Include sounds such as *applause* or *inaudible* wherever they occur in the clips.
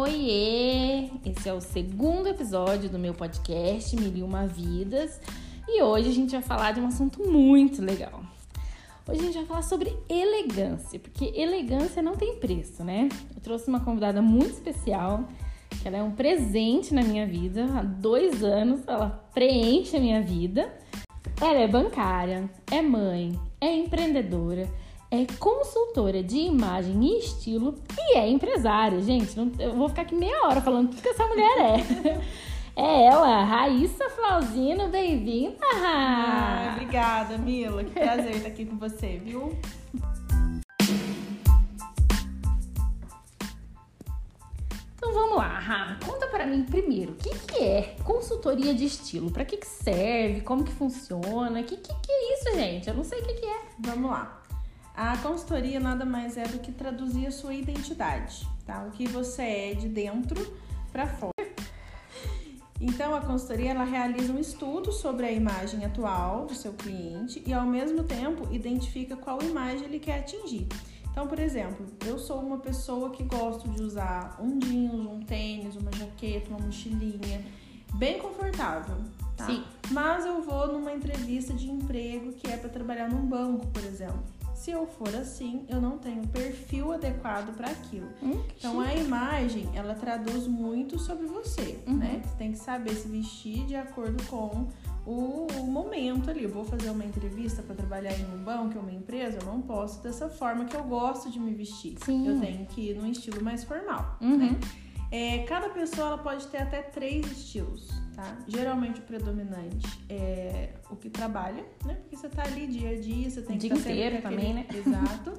Oiê! Esse é o segundo episódio do meu podcast Mil e Uma Vidas e hoje a gente vai falar de um assunto muito legal. Hoje a gente vai falar sobre elegância, porque elegância não tem preço, né? Eu trouxe uma convidada muito especial, que ela é um presente na minha vida. Há dois anos ela preenche a minha vida. Ela é bancária, é mãe, é empreendedora é consultora de imagem e estilo e é empresária. Gente, não, eu vou ficar aqui meia hora falando tudo que essa mulher é. *laughs* É ela, Raíssa Flauzino, bem-vinda! Ah, obrigada, Mila. Que prazer estar aqui com você, viu? Então vamos lá, Ra. Conta para mim primeiro, o que, que é consultoria de estilo? Para que, que serve? Como que funciona? O que, que, que é isso, gente? Eu não sei o que, que é. Vamos lá. A consultoria nada mais é do que traduzir a sua identidade, tá? O que você é de dentro para fora. Então, a consultoria ela realiza um estudo sobre a imagem atual do seu cliente e, ao mesmo tempo, identifica qual imagem ele quer atingir. Então, por exemplo, eu sou uma pessoa que gosto de usar um jeans, um tênis, uma jaqueta, uma mochilinha, bem confortável, tá? Sim. Mas eu vou numa entrevista de emprego que é para trabalhar num banco, por exemplo. Se eu for assim, eu não tenho perfil adequado para aquilo. Hum, então a imagem, ela traduz muito sobre você, uhum. né? Você tem que saber se vestir de acordo com o, o momento ali. Eu vou fazer uma entrevista para trabalhar em um banco, em uma empresa, eu não posso dessa forma que eu gosto de me vestir. Sim. Eu tenho que ir num estilo mais formal, uhum. né? É, cada pessoa ela pode ter até três estilos, tá? Geralmente o predominante é o que trabalha, né? Porque você tá ali dia a dia, você tem que estar tá sempre aquele... também, né? *laughs* Exato.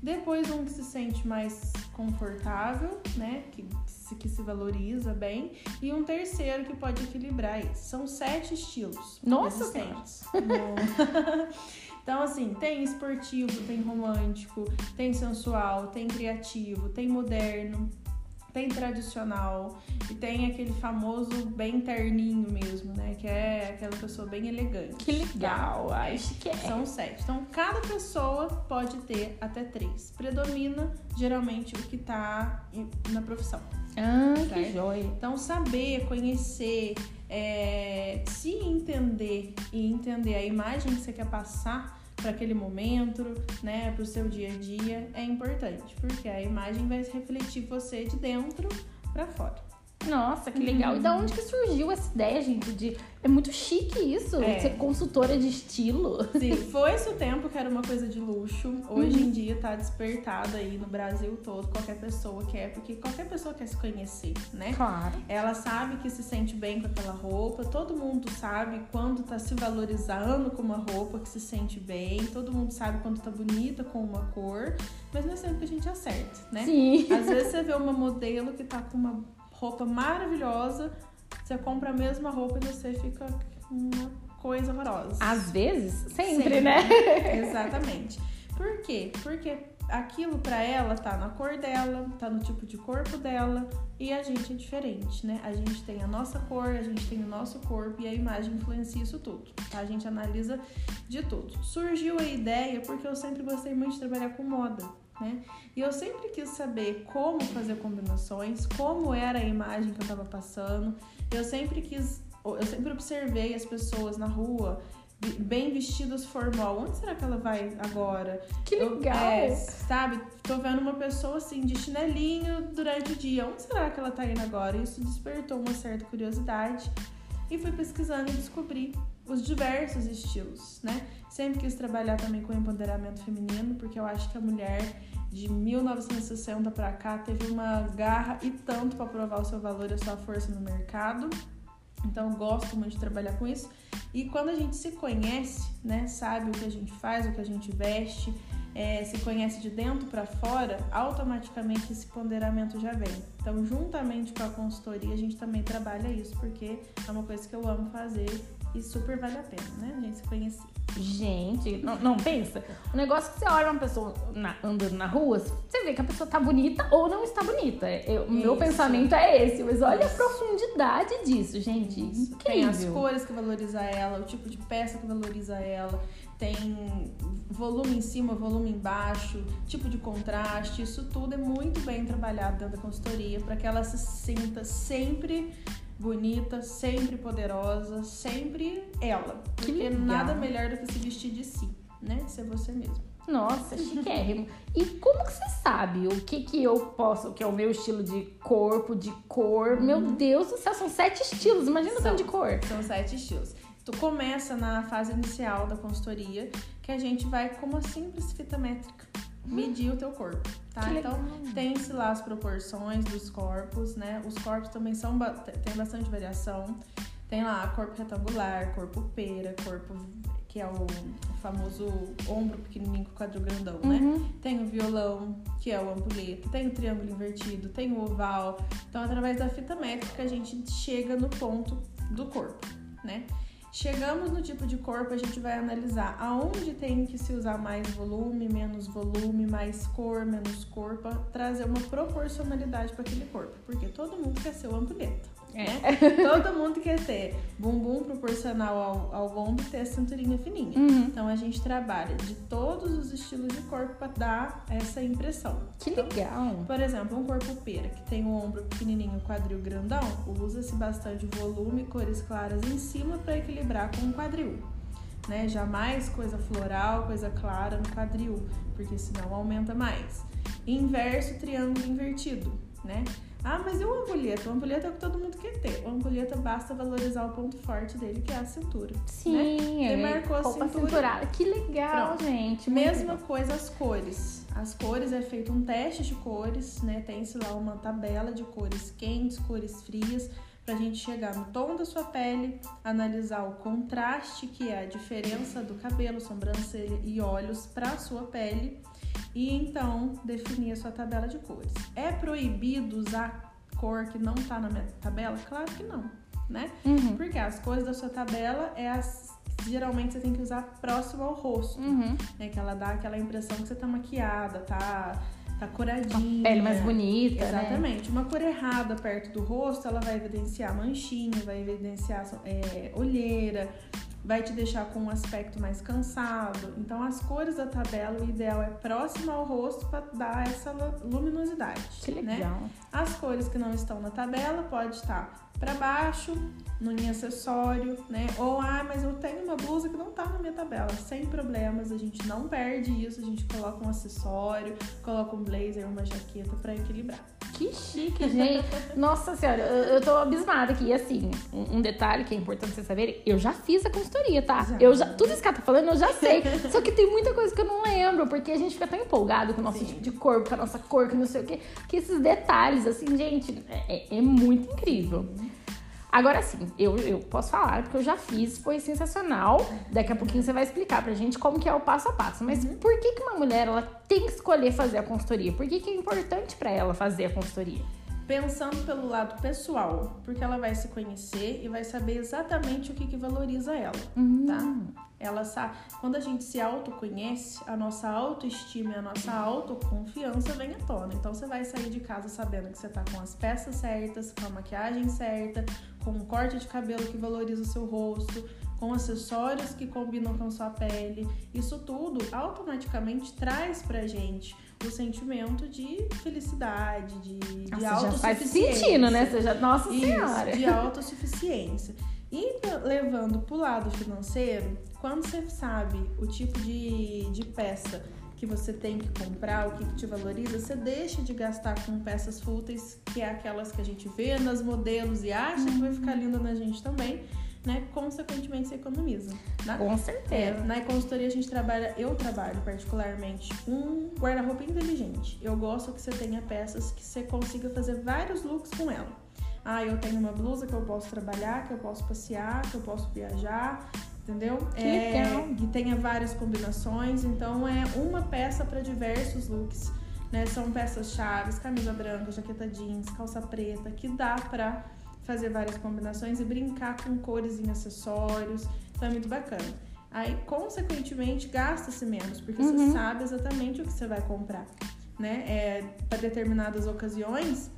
Depois um que se sente mais confortável, né? Que, se, que se valoriza bem. E um terceiro que pode equilibrar isso. São sete estilos. Nossa! Existentes. *laughs* Então, assim, tem esportivo, tem romântico, tem sensual, tem criativo, tem moderno, tem tradicional e tem aquele famoso bem terninho mesmo, né? Que é aquela pessoa bem elegante. Que legal, tá? acho que é. São sete. Então, cada pessoa pode ter até três. Predomina geralmente o que tá na profissão. Ah, certo? que joia. Então, saber, conhecer, é, se entender e entender a imagem que você quer passar para aquele momento, né, para o seu dia a dia, é importante, porque a imagem vai refletir você de dentro para fora. Nossa, que legal. Uhum. E da onde que surgiu essa ideia, gente? De... É muito chique isso, é. ser consultora de estilo. Sim, *laughs* foi esse o tempo que era uma coisa de luxo. Hoje uhum. em dia tá despertado aí no Brasil todo, qualquer pessoa quer, porque qualquer pessoa quer se conhecer, né? Claro. Ela sabe que se sente bem com aquela roupa, todo mundo sabe quando tá se valorizando com uma roupa que se sente bem, todo mundo sabe quando tá bonita com uma cor, mas não é sempre que a gente acerta, né? Sim. Às vezes você vê uma modelo que tá com uma roupa maravilhosa, você compra a mesma roupa e você fica uma coisa horrorosa. Às vezes, sempre, sempre. né? *laughs* *laughs* Exatamente. Por quê? Porque aquilo para ela tá na cor dela, tá no tipo de corpo dela e a gente é diferente, né? A gente tem a nossa cor, a gente tem o nosso corpo e a imagem influencia isso tudo, tá? A gente analisa de tudo. Surgiu a ideia porque eu sempre gostei muito de trabalhar com moda né? E eu sempre quis saber como fazer combinações, como era a imagem que eu estava passando. Eu sempre quis, eu sempre observei as pessoas na rua bem vestidas formal. Onde será que ela vai agora? Que legal! Eu, é, sabe? Tô vendo uma pessoa assim de chinelinho durante o dia. Onde será que ela tá indo agora? Isso despertou uma certa curiosidade e fui pesquisando e descobri os diversos estilos, né? Sempre quis trabalhar também com empoderamento feminino, porque eu acho que a mulher de 1960 para cá teve uma garra e tanto para provar o seu valor e a sua força no mercado. Então gosto muito de trabalhar com isso. E quando a gente se conhece, né, sabe o que a gente faz, o que a gente veste, é, se conhece de dentro para fora, automaticamente esse ponderamento já vem. Então, juntamente com a consultoria, a gente também trabalha isso, porque é uma coisa que eu amo fazer e super vale a pena, né? A gente se conhecer. Gente, não, não pensa. O negócio é que você olha uma pessoa na, andando na rua, você vê que a pessoa tá bonita ou não está bonita. O meu pensamento é esse, mas olha Isso. a profundidade disso, gente. Incrível. Tem as cores que valorizam ela, o tipo de peça que valoriza ela, tem volume em cima, volume embaixo, tipo de contraste, isso tudo é muito bem trabalhado dentro da consultoria para que ela se sinta sempre bonita, sempre poderosa, sempre ela. Que Porque legal. nada melhor do que se vestir de si, né? Ser você mesmo. Nossa, chiquérrimo. E como que você sabe o que que eu posso, o que é o meu estilo de corpo, de cor? Meu Deus do céu, são sete estilos. Imagina o Uhum. São. tanto de cor. São sete estilos. Tu começa na fase inicial da consultoria, que a gente vai com uma simples fita métrica medir o teu corpo, tá? Então, tem-se lá as proporções dos corpos, né? Os corpos também são tem bastante variação. Tem lá corpo retangular, corpo pera, corpo que é o famoso ombro pequenininho com quadril grandão, né? Uhum. Tem o violão, que é o ampulheta, tem o triângulo invertido, tem o oval. Então, através da fita métrica, a gente chega no ponto do corpo, né? Chegamos no tipo de corpo, a gente vai analisar aonde tem que se usar mais volume, menos volume, mais cor, menos cor, pra trazer uma proporcionalidade para aquele corpo. Porque todo mundo quer ser o ampulheta. É. *laughs* Todo mundo quer ter bumbum proporcional ao, ao ombro e ter a cinturinha fininha. Uhum. Então a gente trabalha de todos os estilos de corpo para dar essa impressão. Que legal. Por exemplo, um corpo pera que tem o ombro pequenininho, o quadril grandão, usa-se bastante volume, cores claras em cima para equilibrar com o quadril. Né? Jamais coisa floral, coisa clara no quadril, porque senão aumenta mais. Inverso, triângulo invertido, né? Ah, mas e o ampulheta? O ampulheta é o que todo mundo quer ter. O ampulheta basta valorizar o ponto forte dele, que é a cintura. Sim, é. Demarcou a roupa cintura. cinturada. Que legal, Pronto. gente. Mesma legal. coisa as cores. As cores é feito um teste de cores, né? Tem-se lá uma tabela de cores quentes, cores frias, pra gente chegar no tom da sua pele, analisar o contraste, que é a diferença do cabelo, sobrancelha e olhos pra sua pele, e então definir a sua tabela de cores. É proibido usar cor que não tá na minha tabela? Claro que não, né? Uhum. Porque as cores da sua tabela é as geralmente você tem que usar próximo ao rosto Uhum. né? Que ela dá aquela impressão que você tá maquiada, tá, tá coradinha. Pele mais bonita, né? Exatamente. Uma cor errada perto do rosto, ela vai evidenciar manchinha, vai evidenciar é, olheira, vai te deixar com um aspecto mais cansado. Então, as cores da tabela, o ideal é próximo ao rosto para dar essa lu- luminosidade. Que né? legal. As cores que não estão na tabela pode estar para baixo, no em acessório, né? Ou ah, mas eu tenho uma blusa que não tá na minha tabela. Sem problemas, a gente não perde isso, a gente coloca um acessório, coloca um blazer, uma jaqueta para equilibrar. Que chique, gente. *laughs* Nossa senhora, eu, eu tô abismada aqui. E assim, um, um detalhe que é importante vocês saberem, eu já fiz a consultoria, tá? Já. Eu já, tudo isso que ela tá falando, eu já sei. *laughs* Só que tem muita coisa que eu não lembro, porque a gente fica tão empolgado com o nosso Sim. tipo de corpo, com a nossa cor, que não sei o quê, que esses detalhes, assim, gente, é, é muito incrível. Agora sim, eu, eu posso falar, porque eu já fiz, foi sensacional. Daqui a pouquinho você vai explicar pra gente como que é o passo a passo. Mas por que, que uma mulher ela tem que escolher fazer a consultoria? Por que, que é importante pra ela fazer a consultoria? Pensando pelo lado pessoal, porque ela vai se conhecer e vai saber exatamente o que, que valoriza ela. tá? Ela sabe, quando a gente se autoconhece, a nossa autoestima e a nossa autoconfiança vem à tona. Então você vai sair de casa sabendo que você tá com as peças certas, com a maquiagem certa, com um corte de cabelo que valoriza o seu rosto, com acessórios que combinam com a sua pele. Isso tudo automaticamente traz pra gente o sentimento de felicidade, de, de Nossa, já faz autossuficiência. sentindo, né? Você já, nossa Isso, senhora. de autossuficiência. E levando pro lado financeiro, quando você sabe o tipo de, de peça que você tem que comprar, o que, que te valoriza, você deixa de gastar com peças fúteis, que é aquelas que a gente vê nas modelos e acha que vai ficar linda na gente também, né? Consequentemente, você economiza. Né? Com É, certeza. na consultoria a gente trabalha, eu trabalho particularmente, um guarda-roupa inteligente. Eu gosto que você tenha peças que você consiga fazer vários looks com ela. Ah, eu tenho uma blusa que eu posso trabalhar, que eu posso passear, que eu posso viajar, entendeu? Que É, legal. Que tenha várias combinações, então é uma peça para diversos looks. Né? São peças chaves, camisa branca, jaqueta jeans, calça preta, que dá pra fazer várias combinações e brincar com cores em acessórios. Então é muito bacana. Aí, consequentemente, gasta-se menos, porque Uhum. você sabe exatamente o que você vai comprar. Né? É, para determinadas ocasiões,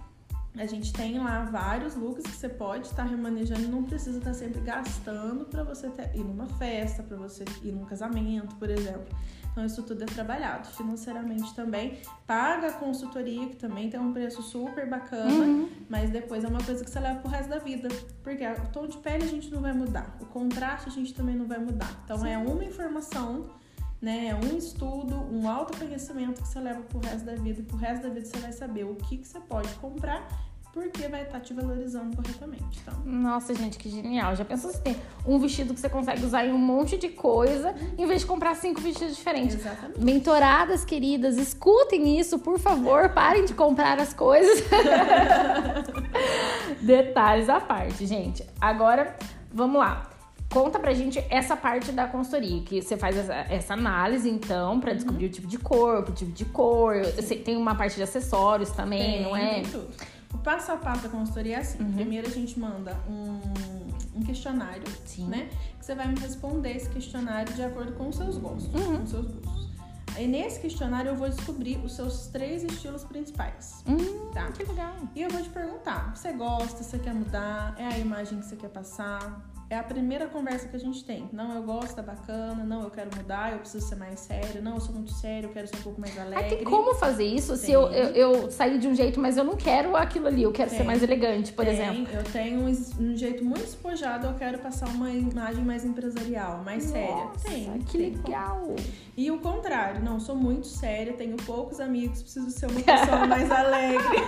A gente tem lá vários looks que você pode estar remanejando e não precisa estar sempre gastando para você ter, ir numa festa, para você ir num casamento, por exemplo. Então, isso tudo é trabalhado financeiramente também. Paga a consultoria, que também tem um preço super bacana, Uhum. mas depois é uma coisa que você leva pro resto da vida. Porque o tom de pele a gente não vai mudar, o contraste a gente também não vai mudar. Então, é uma informação, né? É um estudo, um autoconhecimento que você leva pro resto da vida. E pro resto da vida você vai saber o que, que você pode comprar porque vai estar te valorizando corretamente. Então, Nossa, gente, que genial. Já pensou se tem um vestido que você consegue usar em um monte de coisa, em vez de comprar cinco vestidos diferentes? exatamente. Mentoradas queridas, escutem isso, por favor. Parem de comprar as coisas. *laughs* Detalhes à parte, gente. Agora, vamos lá. Conta pra gente essa parte da consultoria, que você faz essa, essa análise, então, pra descobrir o tipo de corpo, o tipo de cor. Tem uma parte de acessórios também, Tem, não é? tem tudo. O passo a passo da consultoria é assim. Uhum. Primeiro a gente manda um, um questionário, Sim. né? Que você vai me responder esse questionário de acordo com os seus gostos. Uhum. Com os seus gostos. Aí nesse questionário eu vou descobrir os seus três estilos principais. Hum, Tá? que legal. E eu vou te perguntar: você gosta, você quer mudar? É a imagem que você quer passar? É a primeira conversa que a gente tem. Não, eu gosto, é bacana. Não, eu quero mudar, eu preciso ser mais sério. Não, eu sou muito sério, eu quero ser um pouco mais alegre. tem como fazer isso se Tem. eu, eu, eu sair de um jeito, mas eu não quero aquilo ali, eu quero ser Tem. mais elegante, por Tem, exemplo. Eu tenho um, um jeito muito despojado, eu quero passar uma imagem mais empresarial, mais séria. Nossa, Tem, que tem como. legal. E o contrário, não, sou muito séria, tenho poucos amigos, preciso ser uma pessoa *laughs* mais alegre.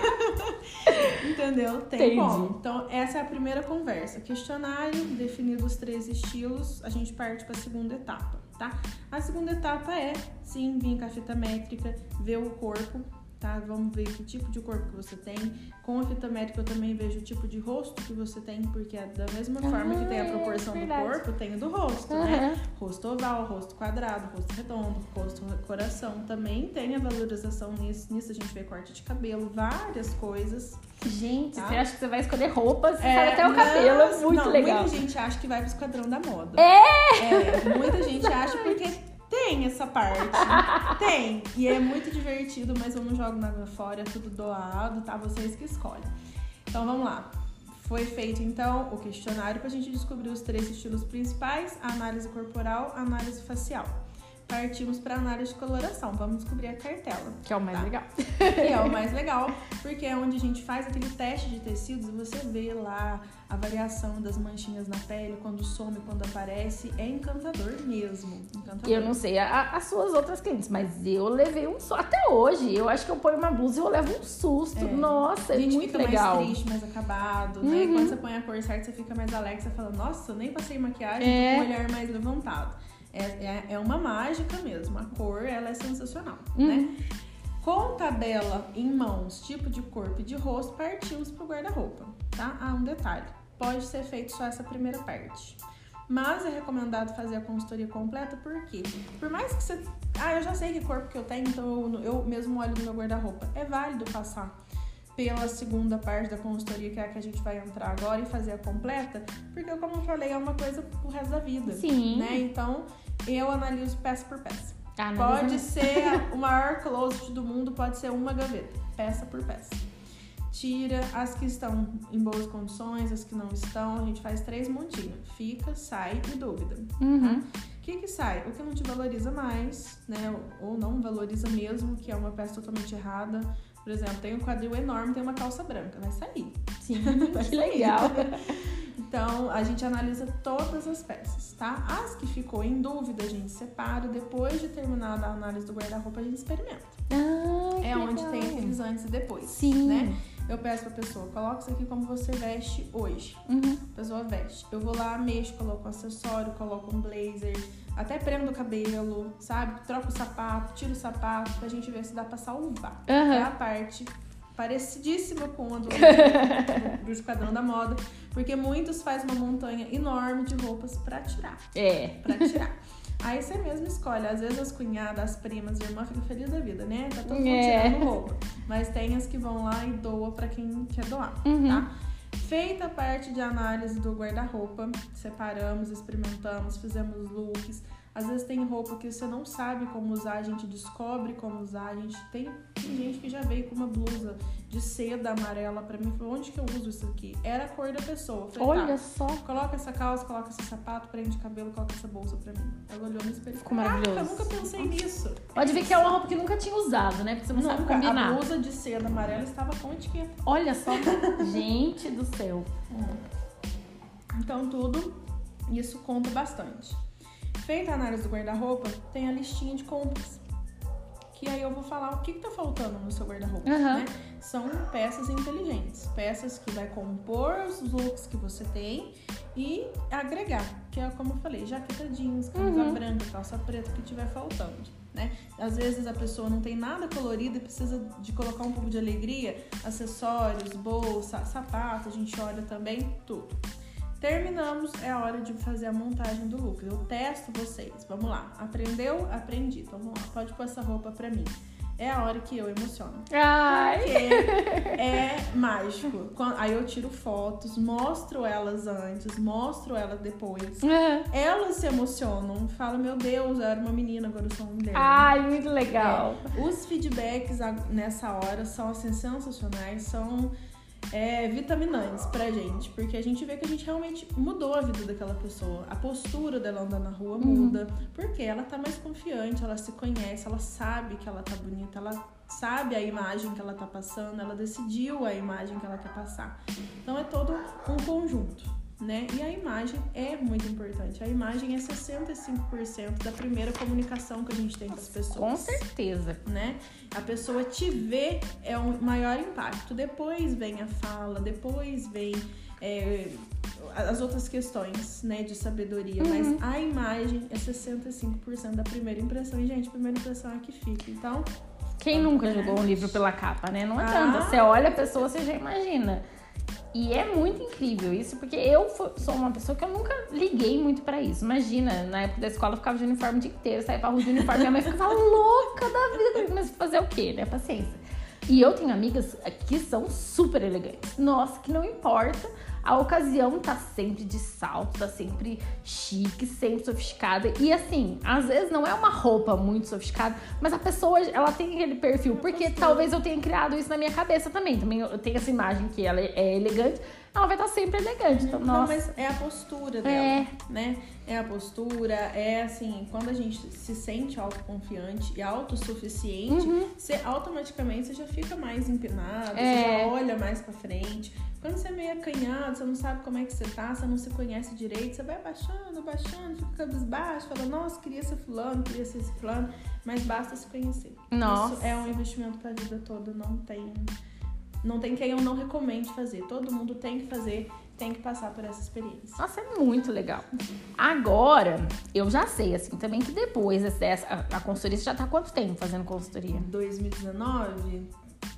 *laughs* Entendeu? Tem Entendi. como. Então, essa é a primeira conversa. Questionário, definido os três estilos, a gente parte para a segunda etapa, tá? A segunda etapa é, sim, vir a fita métrica, ver o corpo, tá? Vamos ver que tipo de corpo que você tem. Com a fita métrica eu também vejo o tipo de rosto que você tem, porque é da mesma forma que tem a Ah, é proporção do verdade. corpo, tem o do rosto, né? Aham. Rosto oval, rosto quadrado, rosto redondo, rosto coração. Também tem a valorização nisso. Nisso a gente vê corte de cabelo, várias coisas. Gente, Tá? você acha que você vai escolher roupas, você É, sabe até o cabelo, é muito não, legal. Muita gente acha que vai pro esquadrão da moda. É! muita gente acha porque tem essa parte. tem. E é muito divertido, mas eu não jogo nada fora, é tudo doado, tá? Vocês que escolhem. Então vamos lá. Foi feito então o questionário pra gente descobrir os três estilos principais: a análise corporal, a análise facial. Partimos para análise de coloração. Vamos descobrir a cartela Que é o mais Tá. legal. *laughs* que é o *laughs* mais legal, porque é onde a gente faz aquele teste de tecidos e você vê lá a variação das manchinhas na pele, quando some, quando aparece. É encantador mesmo. Encantador. Eu não sei a- as suas outras clientes, mas eu levei um susto. Até hoje, eu acho que eu ponho uma blusa e eu levo um susto. É. Nossa, é muito fica legal. mais triste, mais acabado, né? Uhum. Quando você põe a cor certa, você fica mais alegre, você fala, nossa, eu nem passei maquiagem, É. com o olhar mais levantado. É, é, é uma mágica mesmo. A cor, ela é sensacional, Uhum. né? Com tabela em mãos, tipo de corpo e de rosto, partimos pro guarda-roupa, tá? Ah, um detalhe. Pode ser feito só essa primeira parte. Mas é recomendado fazer a consultoria completa, por quê? Por mais que você. Ah, eu já sei que corpo que eu tenho, então eu, eu mesmo olho no meu guarda-roupa. É válido passar pela segunda parte da consultoria, que é a que a gente vai entrar agora, e fazer a completa, porque, como eu falei, é uma coisa pro resto da vida. Sim. Né? Então, eu analiso peça por peça. Ah, Pode ser *laughs* o maior closet do mundo, pode ser uma gaveta, peça por peça. Tira as que estão em boas condições, as que não estão, a gente faz três montinhos. Fica, sai e dúvida. Uhum. O que que sai? O que não te valoriza mais, né? Ou não valoriza mesmo, que é uma peça totalmente errada. Por exemplo, tem um quadril enorme, tem uma calça branca, vai sair. Sim, *laughs* Vai que sair. legal. Então, a gente analisa todas as peças, tá? As que ficou em dúvida, a gente separa. Depois de terminada a análise do guarda-roupa, a gente experimenta. Ah, É onde legal. tem aqueles antes e depois, Sim. né? Eu peço pra pessoa, coloca isso aqui como você veste hoje. Uhum. A pessoa veste. Eu vou lá, mexo, coloco um acessório, coloco um blazer, até prendo o cabelo, sabe? Troco o sapato, tiro o sapato, pra gente ver se dá pra salvar. Aham. É a parte parecidíssima com a do, do, *laughs* do Esquadrão da Moda, porque muitos fazem uma montanha enorme de roupas pra tirar, É. pra tirar. *laughs* Aí você mesmo escolhe. Às vezes as cunhadas, as primas, a irmã ficam felizes da vida, né? Tá todo mundo É. tirando roupa. Mas tem as que vão lá e doa pra quem quer doar, Uhum. tá? Feita a parte de análise do guarda-roupa, separamos, experimentamos, fizemos looks. Às vezes tem roupa que você não sabe como usar, a gente descobre como usar. A gente tem, tem gente que já veio com uma blusa de seda amarela pra mim. Falou, onde que eu uso isso aqui? Era a cor da pessoa. Falei, Olha tá, só. coloca essa calça, coloca esse sapato, prende o cabelo, coloca essa bolsa pra mim. Ela olhou no espelho. Ficou "Caraca, maravilhoso." Eu nunca pensei nisso. Pode ver que é uma roupa que nunca tinha usado, né? Porque você não sabe Nunca. A combinar. blusa de seda amarela estava com etiqueta. Olha só. *laughs* Gente do céu. Então, tudo isso conta bastante. Feita a análise do guarda-roupa, tem a listinha de compras. Que aí eu vou falar o que, que tá faltando no seu guarda-roupa, Aham. né? São peças inteligentes. Peças que vai compor os looks que você tem e agregar. Que é como eu falei, jaqueta jeans, camisa Uhum. branca, calça preta, que tiver faltando. Né? Às vezes a pessoa não tem nada colorido e precisa de colocar um pouco de alegria, acessórios, bolsa, sapato, a gente olha também tudo. Terminamos, é a hora de fazer a montagem do look. Eu testo vocês. Vamos lá. Aprendeu? Aprendi. Então vamos lá. Pode pôr essa roupa pra mim. É a hora que eu emociono. Ai. Porque é mágico. Aí eu tiro fotos, mostro elas antes, mostro elas depois. Aham. Elas se emocionam, falam, meu Deus, eu era uma menina, agora eu sou uma mulher. Ai, muito legal. Os feedbacks nessa hora são assim, sensacionais, são é, vitaminantes pra gente, porque a gente vê que a gente realmente mudou a vida daquela pessoa. A postura dela andar na rua muda, porque ela tá mais confiante, ela se conhece, ela sabe que ela tá bonita, ela sabe a imagem que ela tá passando, ela decidiu a imagem que ela quer passar. Então é todo um conjunto. Né? E a imagem é muito importante. A imagem é 65% da primeira comunicação que a gente tem com as pessoas Com certeza. né? A pessoa te vê é um maior impacto. Depois vem a fala, depois vem é, as outras questões, né, de sabedoria. Mas a imagem é 65% da primeira impressão. E, gente, a primeira impressão é que fica. Então, Quem nunca jogou um livro pela capa, né? Não adianta. Ah. Você olha a pessoa, você já imagina. E é muito incrível isso, porque eu sou uma pessoa que eu nunca liguei muito pra isso. Imagina, na época da escola eu ficava de uniforme o dia inteiro, saía pra rua de uniforme, minha mãe ficava *laughs* louca da vida, mas fazer o quê, né? Paciência. E eu tenho amigas que são super elegantes. Nossa, que não importa. A ocasião tá sempre de salto, tá sempre chique, sempre sofisticada. E assim, às vezes não é uma roupa muito sofisticada, mas a pessoa, ela tem aquele perfil. Porque talvez eu tenha criado isso na minha cabeça também. Também eu tenho essa imagem que ela é elegante, ela vai estar sempre elegante. Então, não, nossa. mas é a postura dela, É. né? É a postura, é assim, quando a gente se sente autoconfiante e autossuficiente, você automaticamente você já fica mais empinado, você É. já olha mais pra frente. Quando você é meio acanhado, você não sabe como é que você tá, você não se conhece direito, você vai abaixando, abaixando, fica cabisbaixo, fala, nossa, queria ser fulano, queria ser esse fulano, mas basta se conhecer. Nossa. Isso é um investimento pra vida toda, não tem. Não tem quem eu não recomende fazer. Todo mundo tem que fazer, tem que passar por essa experiência. Nossa, é muito legal. Agora, eu já sei, assim, também que depois dessa, a, a consultoria, você já tá há quanto tempo fazendo consultoria? 2019,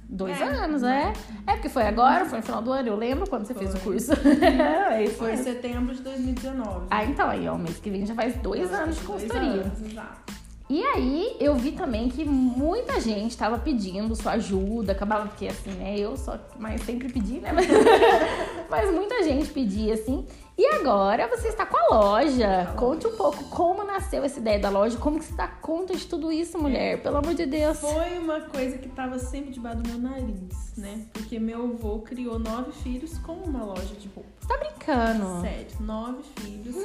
Dois É, anos, né? é? É porque foi agora, foi no final do ano, eu lembro quando você fez o Foi. curso. *laughs* é foi mesmo. setembro de 2019. Ah, então aí, ó, mês que vem já faz dois anos de Dois consultoria. anos, exato. E aí, eu vi também que muita gente tava pedindo sua ajuda, acabava porque assim, né? Eu só, mas sempre pedi, né? Mas, *laughs* mas muita gente pedia, assim. E agora você está com a loja. Conte um pouco como nasceu essa ideia da loja, como que você dá conta de tudo isso, mulher? Pelo amor de Deus. Foi uma coisa que tava sempre debaixo do meu nariz, né? Porque meu avô criou nove filhos com uma loja de roupa. Você tá brincando? Sério, nove filhos.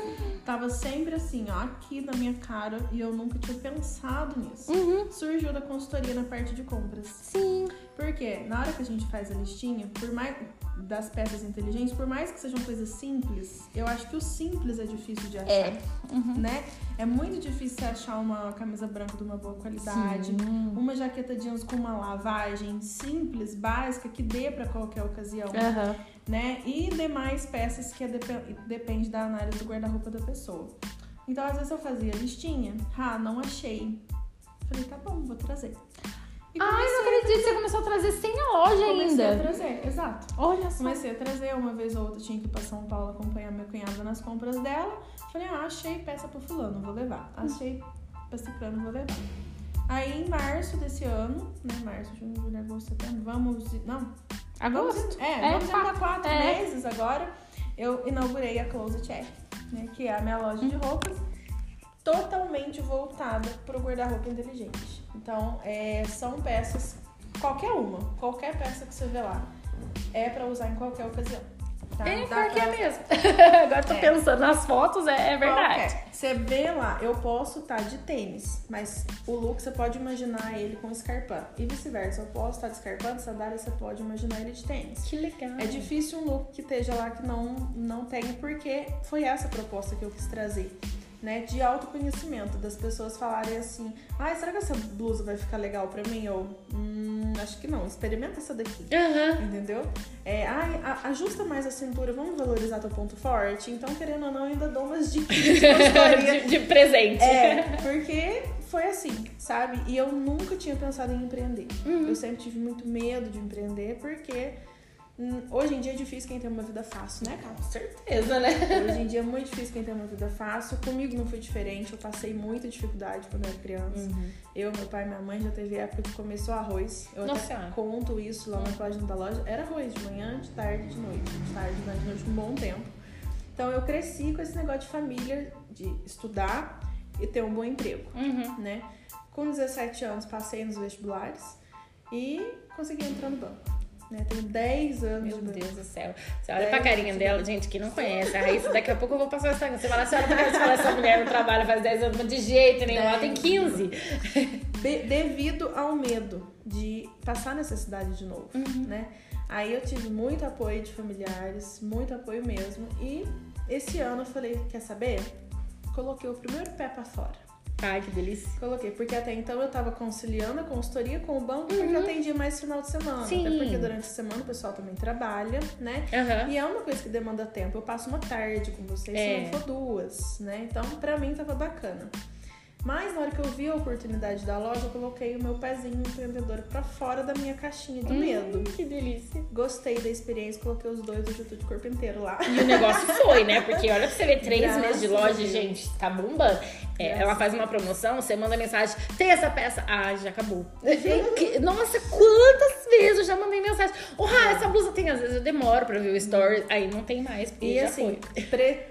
Tava sempre assim, ó, aqui na minha cara e eu nunca tinha pensado nisso. Uhum. Surgiu da consultoria na parte de compras. Sim. Porque na hora que a gente faz a listinha, por mais das peças inteligentes, por mais que sejam coisas simples, eu acho que o simples é difícil de achar. É. Né? É muito difícil você achar uma camisa branca de uma boa qualidade, Sim. uma jaqueta jeans com uma lavagem simples, básica, que dê pra qualquer ocasião, Aham. né? E demais peças que é depe- depende da análise do guarda-roupa da pessoa. Então, às vezes eu fazia listinha, ah, não achei. Falei, tá bom, vou trazer. E Ai, não comecei acredito que você começou a trazer sem a loja Comecei a ainda. trazer, exato. Olha só. Comecei a trazer, uma vez ou outra tinha que ir pra São Paulo acompanhar minha cunhada nas compras dela. Falei, ah, achei peça pro fulano, vou levar. Achei pra ciclano, vou levar. Aí em março desse ano, né, março, junho, julho, agosto, setembro, vamos, não, Agosto. vamos, é, vamos quatro. entrar quatro É. meses agora, eu inaugurei a Closet Check, né, que é a minha loja de roupas. totalmente voltada para o guarda-roupa inteligente. Então, é, são peças, qualquer uma, qualquer peça que você vê lá, é para usar em qualquer ocasião. Tá? É, porque é mesmo. *laughs* Agora tô É. pensando nas fotos, é, é verdade. Qualquer. Você vê lá, eu posso estar de tênis, mas o look você pode imaginar ele com escarpão. E vice-versa, eu posso estar de escarpão, de sandália, você pode imaginar ele de tênis. Que legal. É difícil um look que esteja lá que não, não tenha, porque foi essa a proposta que eu quis trazer. Né, de autoconhecimento, das pessoas falarem assim: ai, será que essa blusa vai ficar legal pra mim? Ou, hum, acho que não, experimenta essa daqui. Aham. Entendeu? É, ai, a- ajusta mais a cintura, vamos valorizar teu ponto forte. Então, querendo ou não, ainda dou umas dicas de *laughs* de, de presente. É, porque foi assim, sabe? E eu nunca tinha pensado em empreender. Eu sempre tive muito medo de empreender, porque hoje em dia é difícil quem tem uma vida fácil, né, cara? Com certeza, né? Hoje em dia é muito difícil quem tem uma vida fácil. Comigo não foi diferente, eu passei muita dificuldade quando eu era criança. Uhum. Eu, meu pai e minha mãe já teve época que começou arroz. Eu Nossa até conto isso lá na página da loja. Era arroz de manhã, de tarde, de noite. De tarde, de tarde, de noite, um bom tempo. Então eu cresci com esse negócio de família, de estudar e ter um bom emprego, Uhum. né? Com 17 anos passei nos vestibulares e consegui entrar no banco. Né? Tenho 10 anos Meu. Deus do céu. Você olha pra carinha dela, gente, que não conhece. A Raíssa, daqui a pouco eu vou passar o Instagram. Você fala, senhora, porque você fala, essa mulher não trabalha faz 10 anos, de jeito nenhum, ela tem 15. De- devido ao medo de passar necessidade de novo, Uhum. né? Aí eu tive muito apoio de familiares, muito apoio mesmo. E esse ano eu falei, quer saber? Coloquei o primeiro pé pra fora. Ai, que delícia. Coloquei, porque até então eu tava conciliando a consultoria com o banco, porque eu atendia mais final de semana. Uhum. Sim. Até porque durante a semana o pessoal também trabalha, né? Aham. E é uma coisa que demanda tempo. Eu passo uma tarde com vocês, É. se não for duas, né? Então, pra mim, tava bacana. Mas na hora que eu vi a oportunidade da loja, eu coloquei o meu pezinho empreendedor pra fora da minha caixinha medo. Hum, que delícia. Gostei da experiência, coloquei os dois, hoje eu tô de corpo inteiro lá. E o negócio *laughs* foi, né? Porque olha pra você ver, três Graças meses de loja, gente, tá bombando. É, ela faz uma promoção, você manda mensagem, tem essa peça. Ah, já acabou. Nossa, quantas vezes eu já mandei mensagem. Oh, ah, essa blusa tem, às vezes eu demoro pra ver o story, aí não tem mais, porque E já assim, foi. pre-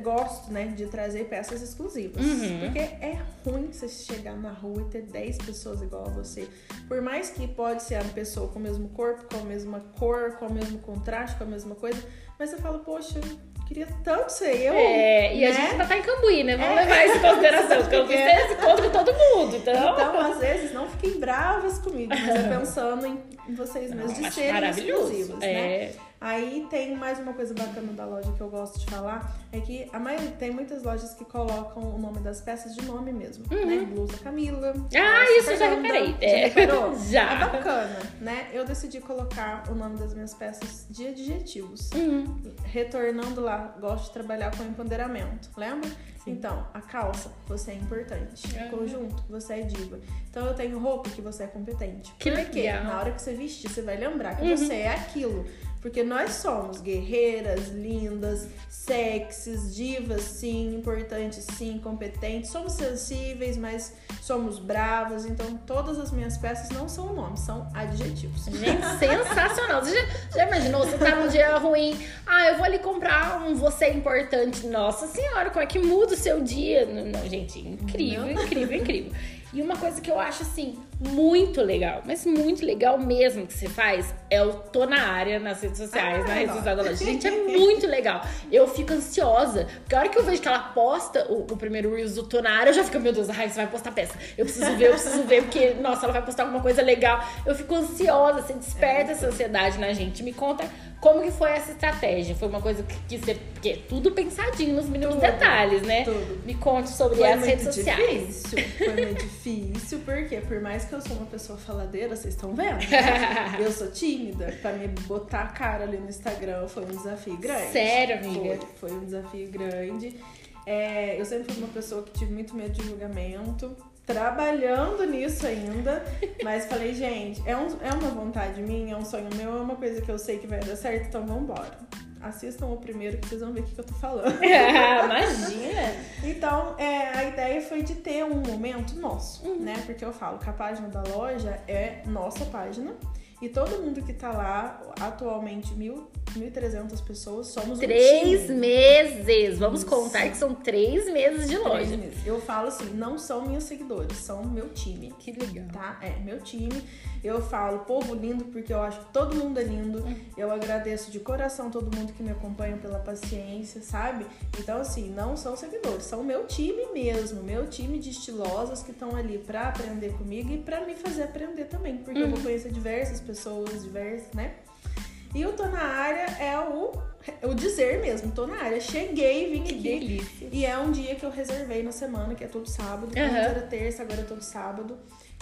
gosto, né, de trazer peças exclusivas. Uhum. Porque é ruim você chegar na rua e ter 10 pessoas igual a você. Por mais que pode ser a pessoa com o mesmo corpo, com a mesma cor, com o mesmo contraste, com a mesma coisa, mas você fala, poxa, eu queria tanto ser eu. É, e a né? gente ainda tá em Cambuí, né? Vamos É. levar isso em consideração. *laughs* Porque eu fiz É. esse contra todo mundo, então. Então, às vezes, não fiquem bravas comigo, mas é pensando em, vocês mesmos, de serem exclusivos, né? É. Aí tem mais uma coisa bacana da loja que eu gosto de falar, é que a maioria, tem muitas lojas que colocam o nome das peças de nome mesmo, né? Blusa Camila. Uhum. Ah, isso eu já reparei. Já É. reparou? *laughs* Já. É bacana, né? Eu decidi colocar o nome das minhas peças de adjetivos. Uhum. Retornando lá, gosto de trabalhar com empoderamento, lembra? Então, a calça, você é importante. Uhum. O conjunto, você é diva. Então, eu tenho roupa que você é competente. Que Porque legal. Uhum. na hora que você vestir, você vai lembrar que você é aquilo. Porque nós somos guerreiras, lindas, sexys, divas, sim, importantes, sim, competentes. Somos sensíveis, mas somos bravas. Então, todas as minhas peças não são nomes, são adjetivos. Gente, sensacional. Você já, já imaginou? Você tá num dia ruim. Ah, eu vou ali comprar um você importante. Nossa senhora, como é que muda o seu dia? Não, não, gente, incrível, incrível, incrível. E uma coisa que eu acho assim muito legal, mas muito legal mesmo que você faz é o tô na área nas redes sociais, Ah, na rede social da loja. Gente, é muito legal. Eu fico ansiosa, porque a hora que eu vejo que ela posta o, o primeiro Reels do tô na área, eu já fico, meu Deus, a Raíssa vai postar peça. Eu preciso ver, eu preciso ver, porque, nossa, ela vai postar alguma coisa legal. Eu fico ansiosa, você desperta essa ansiedade na gente. Me conta como que foi essa estratégia. Foi uma coisa que, que você. Porque é tudo pensadinho nos mínimos Tudo, detalhes, né? tudo. Me conte sobre Foi as muito redes sociais. difícil. Foi muito *laughs* difícil, porque por mais que eu sou uma pessoa faladeira, vocês estão vendo? *laughs* eu sou tímida. Pra me botar a cara ali no Instagram foi um desafio grande. Sério, amiga? Foi, foi um desafio grande. É, eu sempre fui uma pessoa que tive muito medo de julgamento. Trabalhando nisso ainda, mas falei, gente, é, um, é uma vontade minha, é um sonho meu, é uma coisa que eu sei que vai dar certo, então vambora. Assistam o primeiro que vocês vão ver o que que eu tô falando. *laughs* Imagina! Então, é, a ideia foi de ter um momento nosso, né? Porque eu falo que a página da loja é nossa página E todo mundo que tá lá, atualmente, mil, 1.300 pessoas, somos três um meses. Vamos Isso. contar que são três meses de Três loja. meses. Eu falo assim, não são meus seguidores, são meu time. Que legal. tá? É, meu time. Eu falo povo lindo porque eu acho que todo mundo é lindo. Hum. Eu agradeço de coração todo mundo que me acompanha pela paciência, sabe? Então, assim, não são seguidores, são meu time mesmo, meu time de estilosas que estão ali pra aprender comigo e pra me fazer aprender também, porque eu vou Uhum. conhecer diversas pessoas, diversas, né? E o Tô na área é o, o dizer mesmo, tô na área. Cheguei, vim Que aqui. delícia. E é um dia que eu reservei na semana, que é todo sábado. Aham. Antes era terça, agora é todo sábado.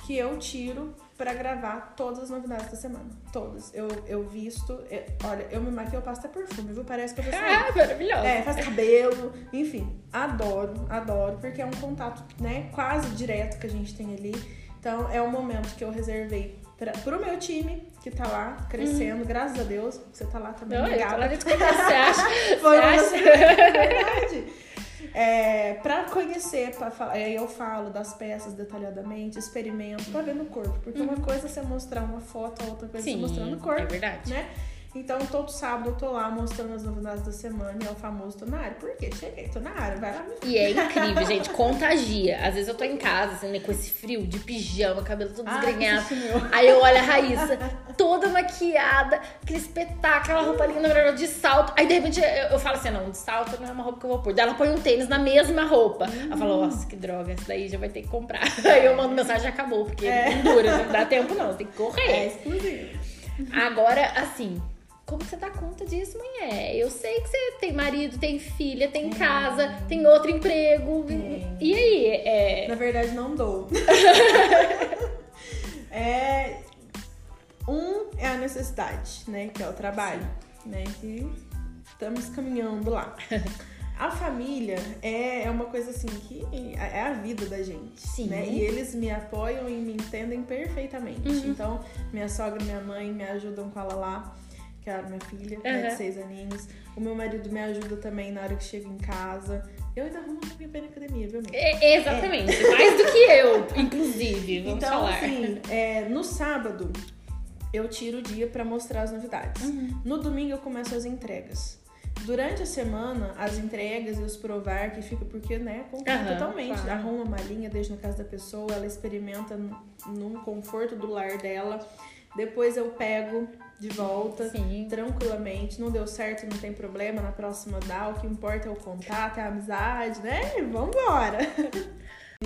Que eu tiro pra gravar todas as novidades da semana. Todas. Eu, eu visto. é, olha, eu me maquio, eu passo até perfume, viu? Parece que eu vou sair. *laughs* Ah, maravilhosa. É, faz cabelo, enfim, adoro, adoro, porque é um contato, né, quase direto que a gente tem ali. Então, é um momento que eu reservei pra, pro meu time, que tá lá crescendo, graças a Deus, você tá lá também, Não, eu tô lá desde o começo, você *laughs* acha? Foi Você você, acha? é verdade. É, pra conhecer, pra falar, aí eu falo das peças detalhadamente, experimento, pra ver no corpo. Porque uma coisa é você mostrar uma foto, a outra coisa é você Sim, mostrar no corpo é verdade. né? Então, todo sábado eu tô lá mostrando as novidades da semana e é o famoso tô na área. Por quê? Cheguei, tô na área, vai lá me E é *laughs* incrível, gente, contagia. Às vezes eu tô em casa, assim, né, com esse frio, de pijama, cabelo todo Ai, desgrenhado. Aí eu olho a Raíssa, toda maquiada, aquele espetáculo, aquela roupa linda, de salto. Aí de repente eu, eu falo assim: não, de salto não é uma roupa que eu vou pôr. Daí ela põe um tênis na mesma roupa. Ela fala: nossa, que droga, essa daí já vai ter que comprar. *laughs* Aí eu mando mensagem: já acabou, porque É. não dura, não dá tempo não, você tem que É correr. exclusivo. Agora, assim. Como você dá conta disso, mulher? Eu sei que você tem marido, tem filha, tem casa, tem outro emprego. E aí? É... Na verdade, não dou. *laughs* é, um é a necessidade, né? Que é o trabalho, né? Que estamos caminhando lá. *laughs* A família é, é uma coisa assim que é a vida da gente. Sim. Né? E eles me apoiam e me entendem perfeitamente. Uhum. Então, minha sogra e minha mãe me ajudam com ela lá, que é a minha filha, né, Uhum. de seis aninhos. O meu marido me ajuda também na hora que chega em casa. Eu ainda arrumo minha na academia, viu, amiga? É, exatamente, mais do que eu, inclusive, vamos então, falar. assim, é, no sábado eu tiro o dia pra mostrar as novidades. Uhum. No domingo eu começo as entregas. Durante a semana, as entregas e os provar que fica, porque, né, confia Aham, totalmente. claro. Arruma uma linha, deixa na casa da pessoa, ela experimenta no conforto do lar dela. Depois eu pego de volta Sim. tranquilamente. Não deu certo, não tem problema. Na próxima dá. O que importa é o contato, é a amizade, né? Vambora. *laughs*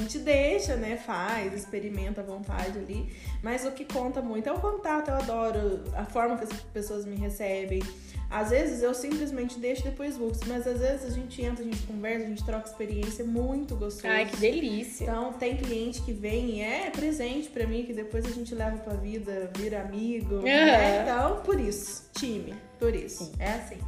Gente deixa, né? Faz, experimenta à vontade ali. Mas o que conta muito é o contato. Eu adoro a forma que as pessoas me recebem. Às vezes eu simplesmente deixo depois vou. Mas às vezes a gente entra, a gente conversa, a gente troca experiência. É muito gostoso. Ai, que delícia. Então, tem cliente que vem e é presente pra mim, que depois a gente leva pra vida, vira amigo. né? Então, por isso, time, por isso. Sim. É assim.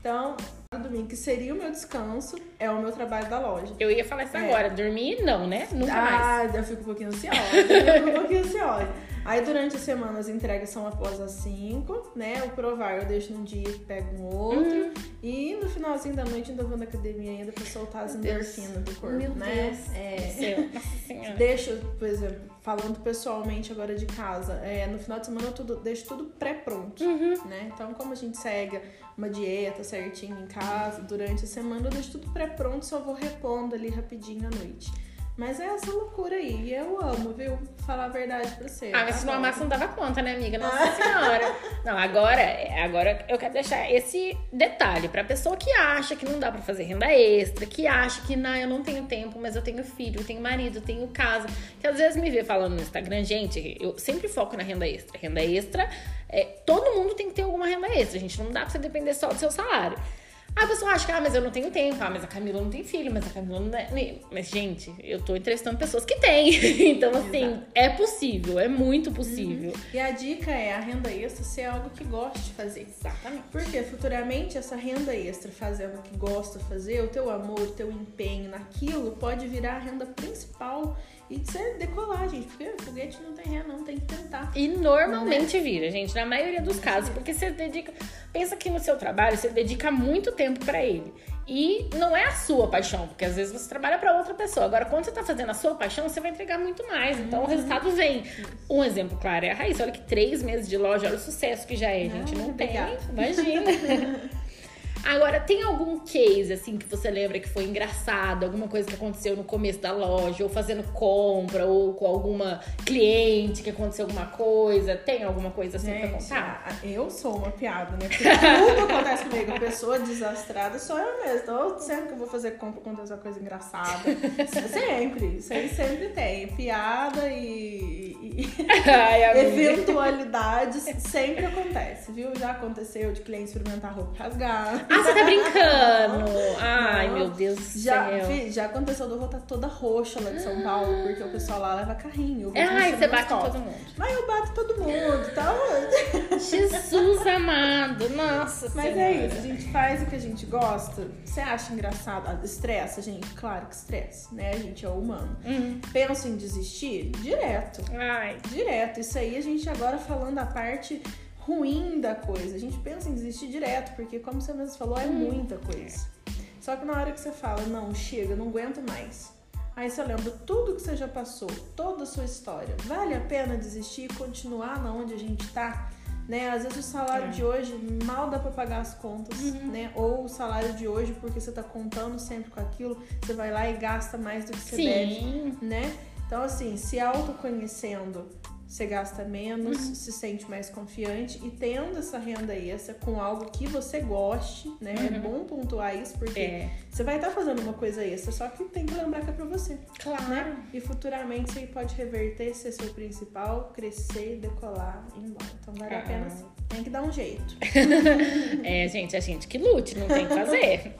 Então, domingo, que seria o meu descanso, é o meu trabalho da loja. Eu ia falar isso É. agora, dormir não, né? Nunca mais. Ah, eu fico um pouquinho ansiosa. eu fico um pouquinho ansiosa. Aí durante a semana as entregas são após as 5, né? O provar eu deixo num dia e pego um outro. Uhum. E no finalzinho da noite ainda vou na academia ainda pra soltar as endorfinas do corpo, Meu né? Deus É. Nossa Senhora. Deixo, por exemplo, falando pessoalmente agora de casa, é, no final de semana eu tudo, deixo tudo pré-pronto, Uhum. né? Então, como a gente segue uma dieta certinho em casa, durante a semana eu deixo tudo pré-pronto, só vou repondo ali rapidinho à noite. Mas é essa loucura aí, e eu amo, viu? Falar a verdade pra você. Ah, mas se não amasse, não dava conta, né, amiga? Nossa *laughs* senhora. Não, agora, agora eu quero deixar esse detalhe pra pessoa que acha que não dá pra fazer renda extra, que acha que não, eu não tenho tempo, mas eu tenho filho, eu tenho marido, eu tenho casa. Que às vezes me vê falando no Instagram, gente, eu sempre foco na renda extra. Renda extra, é, todo mundo tem que ter alguma renda extra, gente. Não dá pra você depender só do seu salário. Aí a pessoa acha que, ah, mas eu não tenho tempo, ah, mas a Camila não tem filho, mas a Camila não é. Mas, gente, eu tô entrevistando pessoas que têm. *laughs* Então, assim, Exato. é possível, é muito possível. E a dica é a renda extra ser algo que goste de fazer. Exatamente. Porque futuramente essa renda extra, fazendo o que gosta de fazer, o teu amor, o teu empenho naquilo, pode virar a renda principal e você decolar, gente. Porque foguete não tem ré, não, tem que tentar. E normalmente vira, gente, na maioria dos casos, porque você dedica. Pensa que no seu trabalho você dedica muito tempo pra ele. E não é a sua paixão, porque às vezes você trabalha para outra pessoa. Agora, quando você tá fazendo a sua paixão, você vai entregar muito mais. Então, o Uhum. resultado vem. Um exemplo claro é a Raíssa. Olha que três meses de loja, olha o sucesso que já é, gente. Não tem. obrigada. Imagina. *laughs* Agora, tem algum case, assim, que você lembra que foi engraçado? Alguma coisa que aconteceu no começo da loja? Ou fazendo compra? Ou com alguma cliente que aconteceu alguma coisa? Tem alguma coisa assim pra Gente, contar? a- eu sou uma piada, né? Porque tudo acontece comigo. Pessoa desastrada sou eu mesma. Então, sempre que eu vou fazer compra, acontece uma coisa engraçada. Sempre. Aí sempre tem. Piada e, e- Ai, eventualidades sempre acontece, viu? Já aconteceu de cliente experimentar roupa rasgar. Ah, você tá brincando? Ai, Não. meu Deus do Já, céu. vi, já aconteceu do roupa toda roxa lá de São Paulo, porque o pessoal lá leva carrinho. eu vou Ai, você bate costas. todo mundo. Mas eu bato todo mundo, então. *laughs* Jesus amado, nossa Mas senhora. é isso, a gente faz o que a gente gosta. Você acha engraçado? Ah, Estressa, gente? Claro que estressa, né? A gente é humano. Hum. Pensa em desistir? Direto. Ai, Direto. Isso aí a gente agora falando a parte ruim da coisa. A gente pensa em desistir direto, porque como você mesmo falou, é muita coisa. Só que na hora que você fala, não, chega, não aguento mais. Aí você lembra tudo que você já passou, toda a sua história. Vale a pena desistir e continuar na onde a gente tá? Né? Às vezes o salário É. de hoje mal dá pra pagar as contas, né? Ou o salário de hoje, porque você tá contando sempre com aquilo, você vai lá e gasta mais do que você deve sim. né? Então, assim, se autoconhecendo, você gasta menos, se sente mais confiante e tendo essa renda extra com algo que você goste, né? É bom pontuar isso, porque É, você vai estar fazendo uma coisa extra, só que tem que lembrar que é pra você, claro. né? E futuramente você pode reverter, ser seu principal, crescer, decolar e ir embora. Então vale a pena Ah. sim. Tem que dar um jeito. *laughs* É, gente, a gente que lute, não tem o que fazer.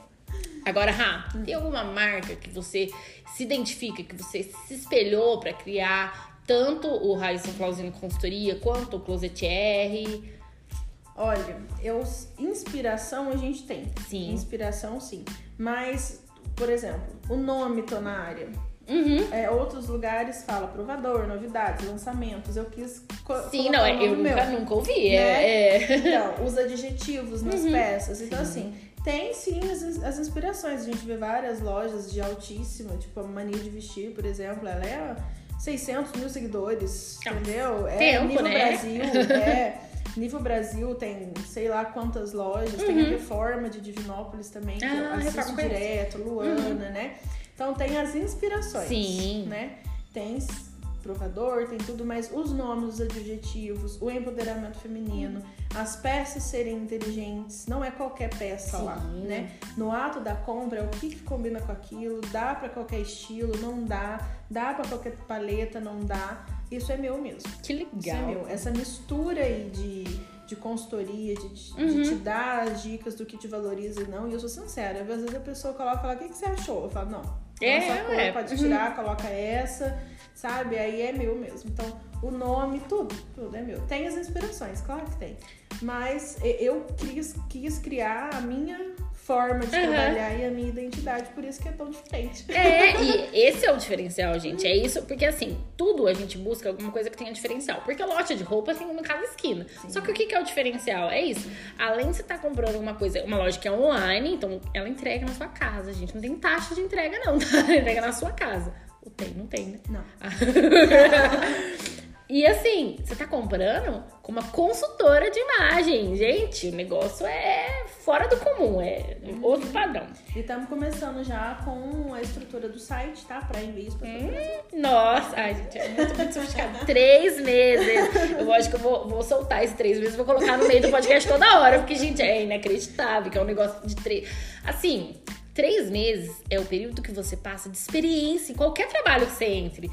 Agora, Rá, tem alguma marca que você se identifica, que você se espelhou pra criar tanto o Raíssa Flauzino Consultoria quanto o Closet R? Olha, eu inspiração a gente tem. Sim. Inspiração sim. Mas, por exemplo, o nome tô na área. Uhum. É, outros lugares fala provador, novidades, lançamentos. Eu quis Sim, não, é, eu nunca, meu. nunca ouvi. Né? É, é. Então, os adjetivos nas Uhum. peças. Então, Sim. assim, tem sim as, as inspirações. A gente vê várias lojas de altíssima, tipo a Mania de Vestir, por exemplo, ela é 600 mil seguidores, entendeu? É tempo, nível né? Brasil, *laughs* é. Nível Brasil tem sei lá quantas lojas, tem a Reforma de Divinópolis também, que Uhum. Ah, eu assisto direto, Luana, né? Então tem as inspirações, Sim. né? Tem provador, tem tudo, mas os nomes, os adjetivos, o empoderamento feminino, as peças serem inteligentes, não é qualquer peça Sim. lá, né? No ato da compra, é o que, que combina com aquilo, dá pra qualquer estilo, não dá, dá pra qualquer paleta, não dá. Isso é meu mesmo. Que Isso é legal. meu. Essa mistura aí de, de consultoria, de, de- de Uhum. te dar as dicas do que te valoriza e não. E eu sou sincera, às vezes a pessoa coloca lá, o que, que você achou? Eu falo, não. É, Nossa cor, é. pode Uhum. tirar, coloca essa, sabe? Aí é meu mesmo. Então, o nome, tudo, tudo é meu. Tem as inspirações, claro que tem. Mas eu quis, quis criar a minha forma de Uhum. trabalhar e a minha identidade, por isso que é tão diferente. É, e *laughs* esse é o diferencial, gente. É isso, porque assim, tudo a gente busca alguma coisa que tenha diferencial. Porque a loja de roupa tem uma cada esquina. Só que o que é o diferencial? É isso. Além de você estar comprando uma coisa, uma loja que é online, então ela entrega na sua casa, gente. Não tem taxa de entrega, não, tá? *laughs* Entrega na sua casa. O tem, não tem, né? Não. *laughs* E assim, você tá comprando com uma consultora de imagem. Gente, o negócio é fora do comum, é outro padrão. E estamos começando já com a estrutura do site, tá? Para envios para Nossa, ai, gente, é muito, muito sofisticado. *laughs* três meses. Eu acho que eu vou, vou soltar esses três meses, vou colocar no meio do podcast toda hora, porque, gente, é inacreditável que é um negócio de três. Assim, três meses é o período que você passa de experiência em qualquer trabalho que você entre.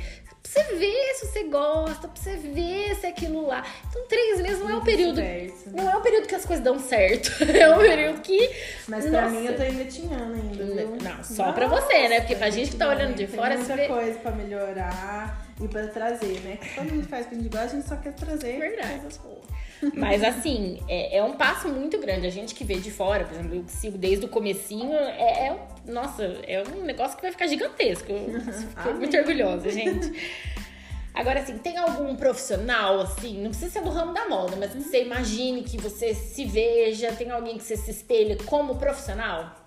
Pra você ver se você gosta, pra você ver se é aquilo lá. Então, três meses não é o período. Vice-versa. Não é o período que as coisas dão certo. *laughs* É um período que. Mas pra Nossa. mim eu tô engatinhando ainda, viu? Não, só pra você, né? Porque pra gente que tá olhando de Tem fora, muita você vê- coisa pra melhorar e pra trazer, né? Quando a gente faz o que a gente gosta, a gente só quer trazer Verdade. coisas boas. Mas assim, é, é um passo muito grande. A gente que vê de fora, por exemplo, eu que sigo desde o comecinho, é, é nossa, é um negócio que vai ficar gigantesco. Eu fico muito orgulhosa, gente. Agora, assim, tem algum profissional, assim, não precisa ser do ramo da moda, mas que você imagine que você se veja, tem alguém que você se espelha como profissional?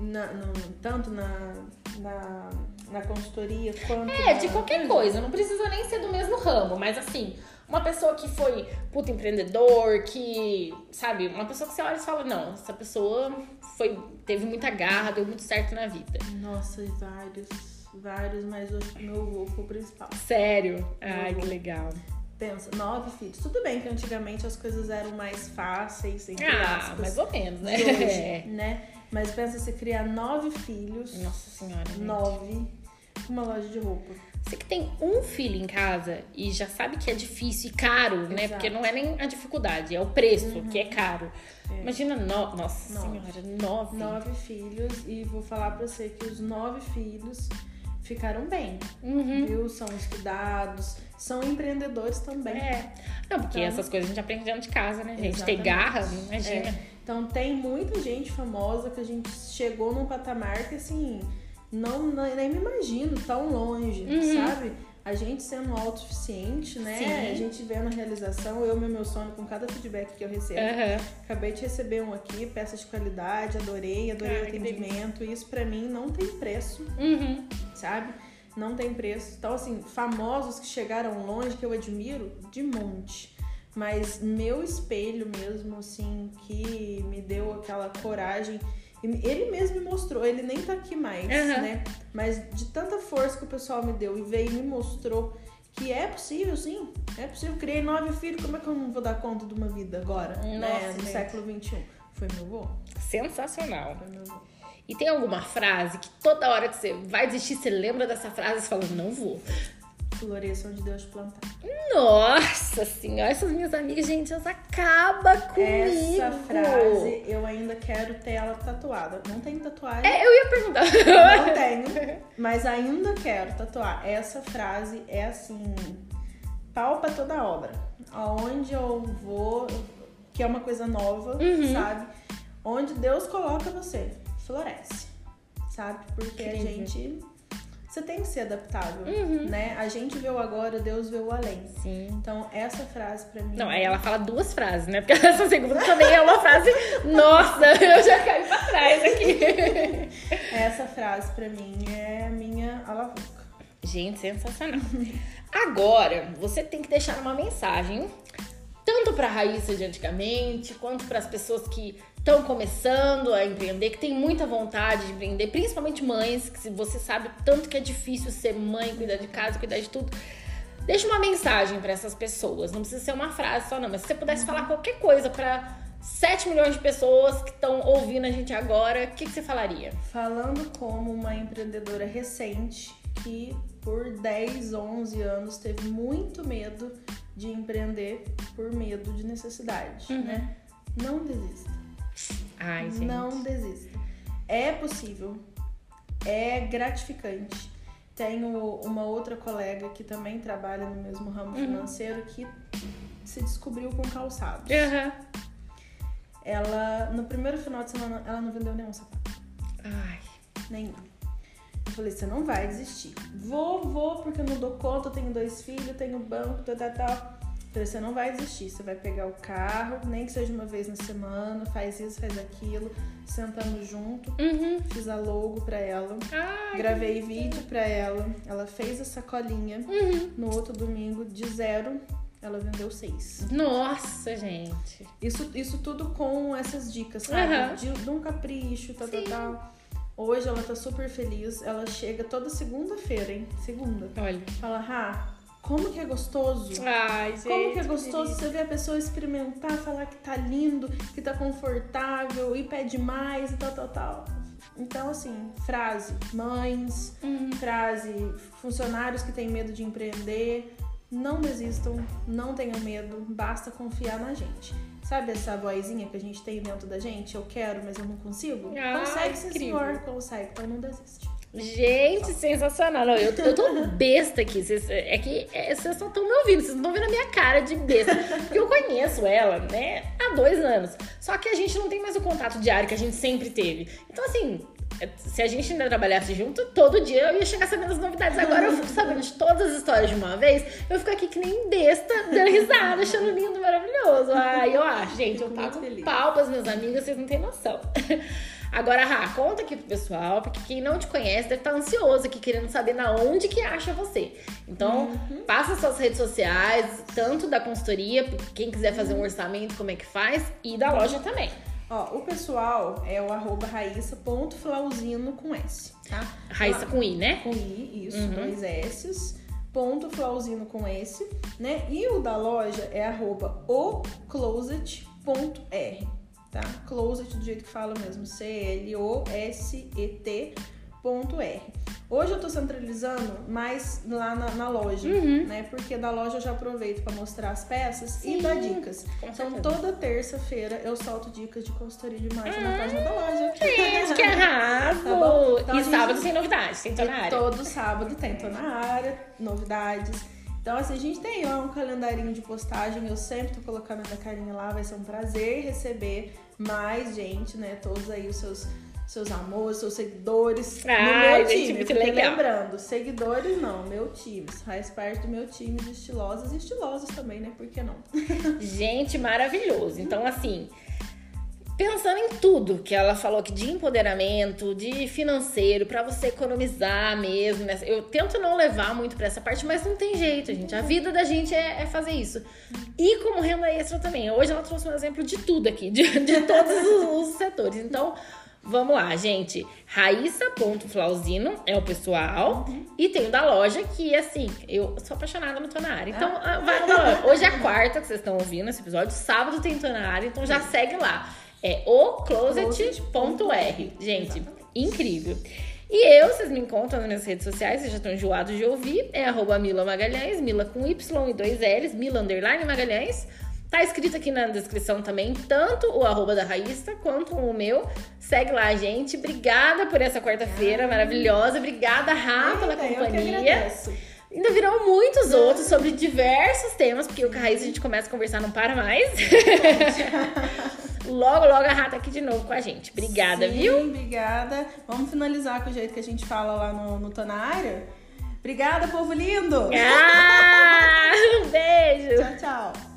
na, no, tanto na, na, na consultoria quanto. É, de qualquer coisa, não precisa nem ser do mesmo ramo, mas assim, uma pessoa que foi puta empreendedor, que, sabe, uma pessoa que você olha e fala, não, essa pessoa foi, teve muita garra, deu muito certo na vida. Nossa, e vários, vários, mas que meu avô foi o principal. Sério? Ai, que legal. Pensa, nove filhos. Tudo bem que antigamente as coisas eram mais fáceis, entre Ah, aspas. mais ou menos, né? hoje, *laughs* né? Mas pensa você criar nove filhos, Nossa senhora. gente. nove, com uma loja de roupa. Você que tem um filho em casa e já sabe que é difícil e caro, né? Exato. Uhum. Porque não é nem a dificuldade, é o preço, que é caro. É. Imagina, no... nossa Nove. senhora, nove. Nove filhos e vou falar pra você que os nove filhos ficaram bem, Uhum. viu? São estudados, são empreendedores também. É. Não, porque Então- essas coisas a gente aprende dentro de casa, né, gente? Ter Exatamente. garra, imagina. É. Então tem muita gente famosa que a gente chegou num patamar que assim, não, nem me imagino tão longe, Uhum. sabe? A gente sendo autossuficiente, né? Sim. A gente vendo a realização, eu meu meu sonho com cada feedback que eu recebo. Aham. Acabei de receber um aqui, peça de qualidade, adorei, adorei o atendimento. Isso pra mim não tem preço, Uhum. sabe? Não tem preço. Então, assim, famosos que chegaram longe, que eu admiro, de monte. Mas meu espelho mesmo, assim, que me deu aquela coragem. Ele mesmo me mostrou, ele nem tá aqui mais, Aham. né? Mas de tanta força que o pessoal me deu e veio e me mostrou que é possível, sim. É possível. Criei nove filhos, como é que eu não vou dar conta de uma vida agora, né? Nossa, No gente. século XXI. Foi meu avô? Sensacional. Foi meu avô. E tem alguma frase que toda hora que você vai desistir, você lembra dessa frase e fala, não vou. Floresça onde Deus te plantar. Nossa senhora, essas minhas amigas, gente, elas acabam comigo. Essa frase eu ainda quero ter ela tatuada. Não tenho tatuagem. É, eu ia perguntar. Não tenho, mas ainda quero tatuar. Essa frase é assim, pau pra toda a obra. Aonde eu vou, que é uma coisa nova, Uhum. sabe? Onde Deus coloca você, floresce, sabe? Porque a Incrível. gente, você tem que ser adaptável, Uhum. né? A gente vê o agora, Deus vê o além. Sim. Então essa frase pra mim. Não, aí ela fala duas frases, né? Porque *laughs* essa segunda também é uma frase. Nossa, *laughs* eu já caí pra trás aqui. *laughs* Essa frase pra mim é a minha alavanca. Gente, sensacional. Agora, você tem que deixar uma mensagem, tanto para a Raíssa de antigamente, quanto para as pessoas que estão começando a empreender, que tem muita vontade de empreender, principalmente mães, que se você sabe tanto que é difícil ser mãe, cuidar de casa, cuidar de tudo. Deixa uma mensagem para essas pessoas. Não precisa ser uma frase só, não. Mas se você pudesse falar qualquer coisa para 7 milhões de pessoas que estão ouvindo a gente agora, o que, que você falaria? Falando como uma empreendedora recente que por 10, 11 anos teve muito medo de empreender por medo de necessidade, Uhum. né? Não desista. Ai, gente. Não desista. É possível. É gratificante. Tenho uma outra colega que também trabalha no mesmo ramo Uhum. financeiro que se descobriu com calçados. Aham. Ela, no primeiro final de semana, ela não vendeu nenhum sapato. Ai. Nenhum. Eu falei, você não vai desistir. Vou, vou, porque eu não dou conta, eu tenho dois filhos, tenho banco, tal, tal, tal. Falei, você não vai desistir. Você vai pegar o carro, nem que seja uma vez na semana, faz isso, faz aquilo. Sentamos junto, Uhum. fiz a logo pra ela. Ai, Gravei vídeo pra ela. Ela fez a sacolinha. Uhum. No outro domingo, de zero, ela vendeu seis. Nossa, gente. Isso, isso tudo com essas dicas, sabe? Aham. De, de um capricho, tal, tal, Sim. tal. Hoje ela tá super feliz. Ela chega toda segunda-feira, hein? Segunda. Olha. Fala, Rá, como que é gostoso? Ai, gente. Como que é gostoso você ver a pessoa experimentar, falar que tá lindo, que tá confortável e pede mais e tal, tal, tal. Então, assim, frase, mães, Uhum. frase, funcionários que têm medo de empreender, não desistam, não tenham medo, basta confiar na gente. Sabe essa vozinha que a gente tem dentro da gente? Eu quero, mas eu não consigo? Ah, consegue, sim, senhor, consegue, então não desiste. Gente, sensacional. Não, eu, eu tô besta aqui. Vocês, é que é, vocês só estão me ouvindo, vocês não estão vendo a minha cara de besta. Porque eu conheço ela, né, há dois anos. Só que a gente não tem mais o contato diário que a gente sempre teve. Então, assim, é, se a gente ainda trabalhasse junto, todo dia eu ia chegar sabendo as novidades. Agora eu fico sabendo de todas as histórias de uma vez, eu fico aqui que nem besta, dando risada, achando lindo, maravilhoso. Ai, eu acho, gente, eu pago feliz. pau pras minhas amigas, vocês não têm noção. Agora, Rá, conta aqui pro pessoal, porque quem não te conhece deve estar ansioso aqui, querendo saber na onde que acha você. Então, uhum. passa suas redes sociais, tanto da consultoria, quem quiser fazer um orçamento, como é que faz, e da loja também. Ó, o pessoal é o arroba raíssa.flauzino com S, tá? Raíssa com I, né? Com I, isso, uhum. dois S. Ponto flauzino com S, né? E o da loja é arroba o closet.r, tá? Closet do jeito que fala mesmo, C-L-O-S-E-T ponto R. Hoje eu tô centralizando mais lá na, na loja, uhum. né? Porque da loja eu já aproveito para mostrar as peças Sim, e dar dicas. Então toda terça-feira eu solto dicas de consultoria de imagem na página da loja. Gente, que *laughs* arraso! tá então, e sábado tem novidades, tem tô na área. Todo sábado tem, tô na área, novidades. Então, assim, a gente tem ó, um calendarinho de postagem, eu sempre tô colocando a minha carinha lá, vai ser um prazer receber mais gente, né? Todos aí os seus seus amores, seus seguidores ah, no meu time. Muito legal. lembrando, seguidores não, meu time. Faz parte do meu time de estilosas e estilosos também, né? Por que não? gente, maravilhoso. Então, assim, pensando em tudo que ela falou aqui de empoderamento, de financeiro, para você economizar mesmo. Né? Eu tento não levar muito para essa parte, mas não tem jeito, gente. A vida da gente é, é, fazer isso. E como renda extra também. Hoje ela trouxe um exemplo de tudo aqui, de, de todos os, os setores. Então, Vamos lá, gente. Raíssa.flauzino é o pessoal. Uhum. E tem o da loja, que assim, eu sou apaixonada no Tô na área. Então, ah. vai lá. Hoje é quarta que vocês estão ouvindo esse episódio. Sábado tem Tô na área, então já segue lá. É o closet.r. Gente, incrível. E eu, vocês me encontram nas minhas redes sociais, vocês já estão enjoados de ouvir. É arroba Mila Magalhães, Mila com Y e dois L's, Mila Underline Magalhães. Tá escrito aqui na descrição também, tanto o arroba da Raíssa quanto o meu. Segue lá, gente. Obrigada por essa quarta-feira maravilhosa. Obrida, Rá, pela companhia. Ainda virão muitos outros sobre diversos temas, porque o Raíssa a gente começa a conversar, não para mais. *laughs* logo, logo a Rá tá aqui de novo com a gente. Obrigada, Sim, viu? Obrigada. Vamos finalizar com o jeito que a gente fala lá no, no Área. Obrigada, povo lindo! Ah, *laughs* um beijo! tchau, tchau!